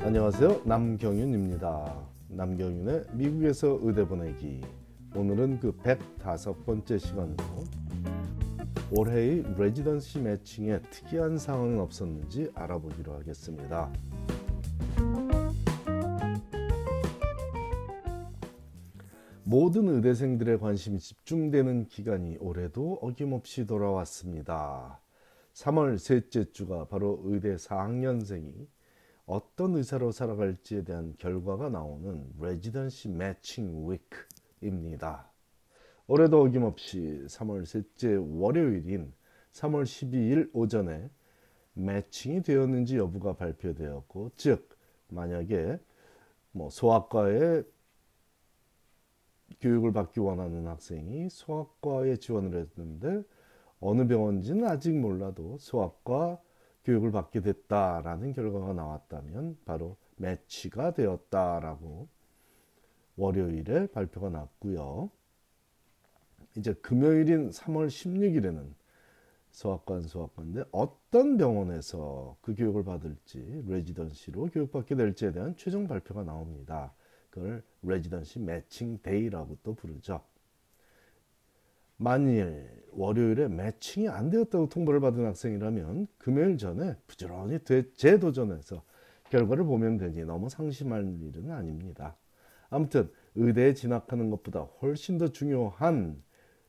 안녕하세요. 남경윤입니다. 남경윤의 미국에서 의대 보내기. 오늘은 그 105번째 시간으로 올해의 레지던시 매칭에 특이한 상황은 없었는지 알아보기로 하겠습니다. 모든 의대생들의 관심이 집중되는 기간이 올해도 어김없이 돌아왔습니다. 3월 셋째 주가 바로 의대 4학년생이 어떤 의사로 살아갈지에 대한 결과가 나오는 레지던시 매칭 위크입니다. 올해도 어김없이 3월 셋째 월요일인 3월 12일 오전에 매칭이 되었는지 여부가 발표되었고 즉 만약에 뭐 소아과에 교육을 받기 원하는 학생이 소아과에 지원을 했는데 어느 병원인지는 아직 몰라도 소아과 교육을 받게 됐다라는 결과가 나왔다면 바로 매치가 되었다라고 월요일에 발표가 났고요. 이제 금요일인 3월 16일에는 소아과는 소아과인데 어떤 병원에서 그 교육을 받을지 residency로 교육받게 될지에 대한 최종 발표가 나옵니다. 그걸 residency matching day라고 또 부르죠. 만일 월요일에 매칭이 안 되었다고 통보를 받은 학생이라면 금요일 전에 부지런히 재도전해서 결과를 보면 되니 너무 상심할 일은 아닙니다. 아무튼 의대에 진학하는 것보다 훨씬 더 중요한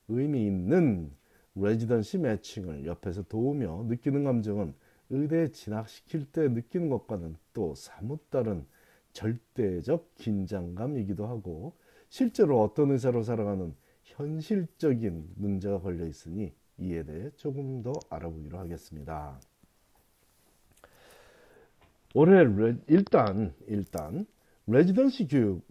의미 있는 레지던시 매칭을 옆에서 도우며 느끼는 감정은 의대에 진학시킬 때 느끼는 것과는 또 사뭇 다른 절대적 긴장감이기도 하고 실제로 어떤 의사로 살아가는 현실적인 문제가 걸려 있으니 이에 대해 조금 더 알아보기로 하겠습니다. 올해 일단 일단 레지던시 교육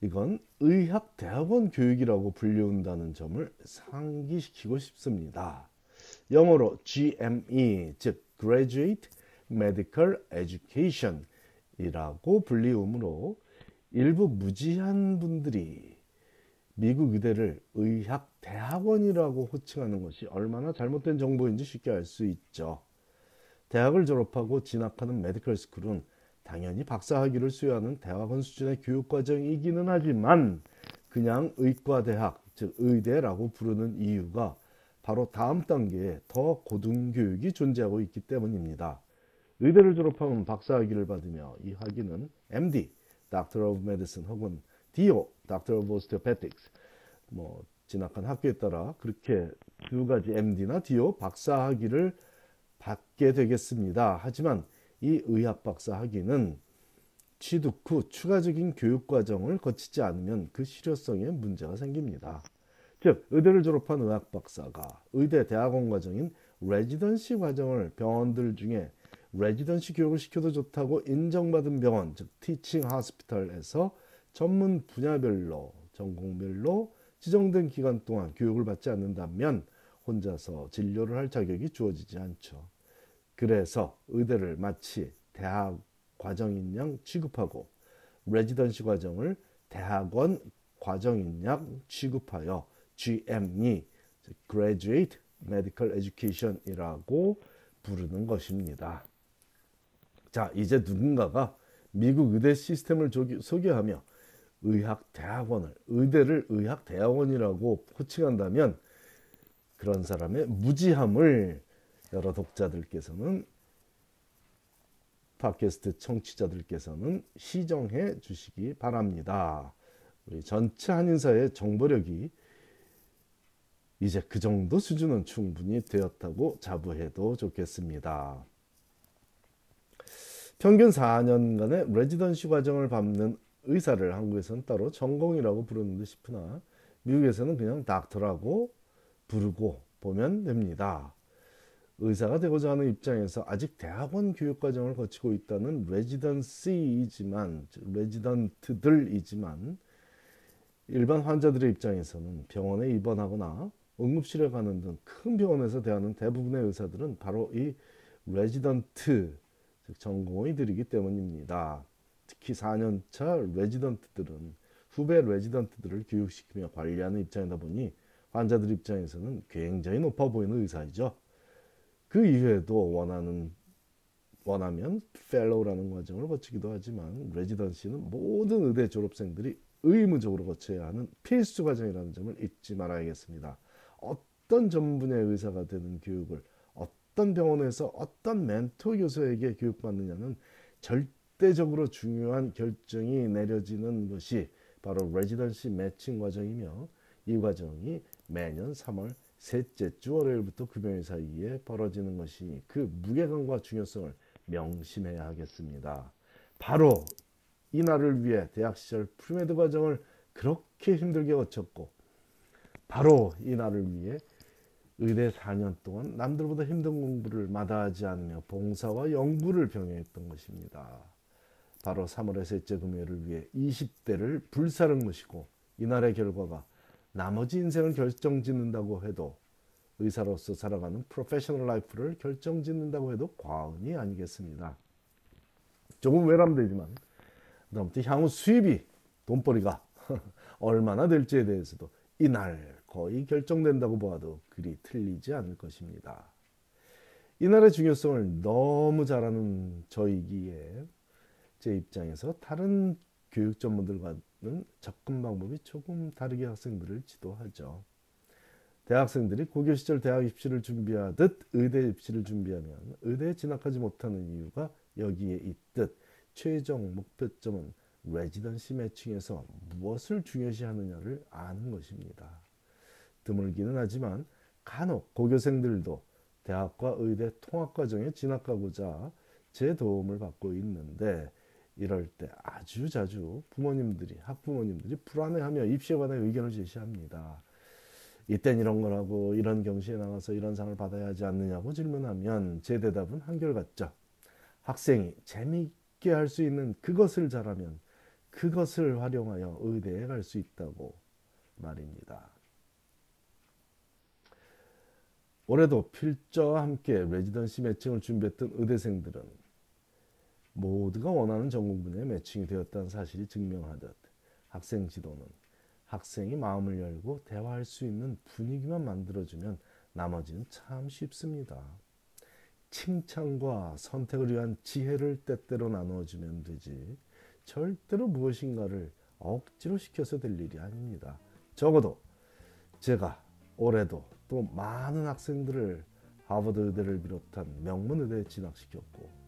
이건 의학 대학원 교육이라고 불리운다는 점을 상기시키고 싶습니다. 영어로 GME 즉 Graduate Medical Education 이라고 불리우므로 일부 무지한 분들이 미국 의대를 의학 대학원이라고 호칭하는 것이 얼마나 잘못된 정보인지 쉽게 알 수 있죠. 대학을 졸업하고 진학하는 medical school은 당연히 박사 학위를 수여하는 대학원 수준의 교육 과정이기는 하지만 그냥 의과대학, 즉 의대라고 부르는 이유가 바로 다음 단계에 더 고등교육이 존재하고 있기 때문입니다. 의대를 졸업하면 박사 학위를 받으며 이 학위는 MD, Doctor of Medicine 혹은 DO, Doctor of Osteopathics 뭐 진학한 학교에 따라 그렇게 두 가지 MD나 DO 박사 학위를 받게 되겠습니다. 하지만 이 의학 박사 학위는 취득 후 추가적인 교육 과정을 거치지 않으면 그 실효성에 문제가 생깁니다. 즉 의대를 졸업한 의학 박사가 의대 대학원 과정인 residency 과정을 병원들 중에 residency 교육을 시켜도 좋다고 인정받은 병원, 즉 teaching hospital에서 전문 분야별로, 전공별로 지정된 기간 동안 교육을 받지 않는다면 혼자서 진료를 할 자격이 주어지지 않죠. 그래서 의대를 마치 대학 과정인 양 취급하고 residency 과정을 대학원 과정인 양 취급하여 GME, Graduate Medical Education이라고 부르는 것입니다. 자, 이제 누군가가 미국 의대 시스템을 소개하며 의학 대학원을 의대를 의학 대학원이라고 호칭한다면 그런 사람의 무지함을 여러 독자들께서는 팟캐스트 청취자들께서는 시정해 주시기 바랍니다. 우리 전체 한인사의 정보력이 이제 그 정도 수준은 충분히 되었다고 자부해도 좋겠습니다. 평균 4년간의 레지던시 과정을 밟는 의사를 한국에서는 따로 전공이라고 부르는 듯 싶으나 미국에서는 그냥 닥터라고 부르고 보면 됩니다. 의사가 되고자 하는 입장에서 아직 대학원 교육 과정을 거치고 있다는 레지던시이지만 레지던트들이지만 일반 환자들의 입장에서는 병원에 입원하거나 응급실에 가는 등 큰 병원에서 대하는 대부분의 의사들은 바로 이 레지던트 즉 전공의들이기 때문입니다. 특히 4년차 레지던트들은 후배 레지던트들을 교육시키며 관리하는 입장이다 보니 환자들 입장에서는 굉장히 높아 보이는 의사이죠. 그 이후에도 원하는 원하면 fellow라는 과정을 거치기도 하지만 residency는 모든 의대 졸업생들이 의무적으로 거쳐야 하는 필수 과정이라는 점을 잊지 말아야겠습니다. 어떤 전문 분야의 의사가 되는 교육을 어떤 병원에서 어떤 멘토 교수에게 교육받느냐는 절대 적으로 중요한 결정이 내려지는 것이 바로 residency matching 과정이며 이 과정이 매년 3월 셋째 주 월요일부터 금요일 사이에 벌어지는 것이니 그 무게감과 중요성을 명심해야 하겠습니다. 바로 이 날을 위해 대학 시절 pre-med 과정을 그렇게 힘들게 거쳤고 바로 이 날을 위해 의대 4년 동안 남들보다 힘든 공부를 마다하지 않으며 봉사와 연구를 병행했던 것입니다. 바로 3월의 셋째 금요일을 위해 20대를 불사른 것이고 이날의 결과가 나머지 인생을 결정짓는다고 해도 의사로서 살아가는 professional life를 결정짓는다고 해도 과언이 아니겠습니다. 조금 외람되지만 다음부터 향후 수입이 돈벌이가 얼마나 될지에 대해서도 이날 거의 결정된다고 보아도 그리 틀리지 않을 것입니다. 이날의 중요성을 너무 잘 아는 저이기에 제 입장에서 다른 교육 전문들과는 접근 방법이 조금 다르게 학생들을 지도하죠. 대학생들이 고교 시절 대학 입시를 준비하듯 의대 입시를 준비하면 의대에 진학하지 못하는 이유가 여기에 있듯 최종 목표점은 레지던시 매칭에서 무엇을 중요시하느냐를 아는 것입니다. 드물기는 하지만 간혹 고교생들도 대학과 의대 통합 과정에 진학하고자 제 도움을 받고 있는데 이럴 때 아주 자주 부모님들이 학부모님들이 불안해하며 입시에 관한 의견을 제시합니다. 이땐 이런 거라고 이런 경시에 나가서 이런 상을 받아야 하지 않느냐고 질문하면 제 대답은 한결같죠. 학생이 재미있게 할 수 있는 그것을 잘하면 그것을 활용하여 의대에 갈 수 있다고 말입니다. 올해도 필저와 함께 레지던시 매칭을 준비했던 의대생들은 모두가 원하는 전공 분야에 매칭이 되었다는 사실이 증명하듯 학생 지도는 학생이 마음을 열고 대화할 수 있는 분위기만 만들어주면 나머지는 참 쉽습니다. 칭찬과 선택을 위한 지혜를 때때로 나누어주면 되지 절대로 무엇인가를 억지로 시켜서 될 일이 아닙니다. 적어도 제가 올해도 또 많은 학생들을 하버드 의대를 비롯한 명문 의대에 진학시켰고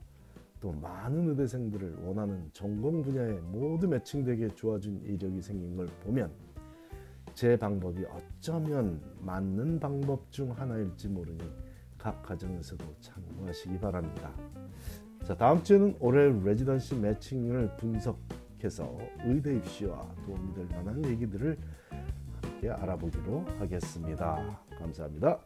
또 많은 의대생들을 원하는 전공 분야에 모두 매칭되게 도와준 이력이 생긴 걸 보면 제 방법이 어쩌면 맞는 방법 중 하나일지 모르니 각 가정에서도 참고하시기 바랍니다. 자, 다음 주에는 올해 레지던시 매칭을 분석해서 의대 입시와 도움이 될 만한 얘기들을 함께 알아보기로 하겠습니다. 감사합니다.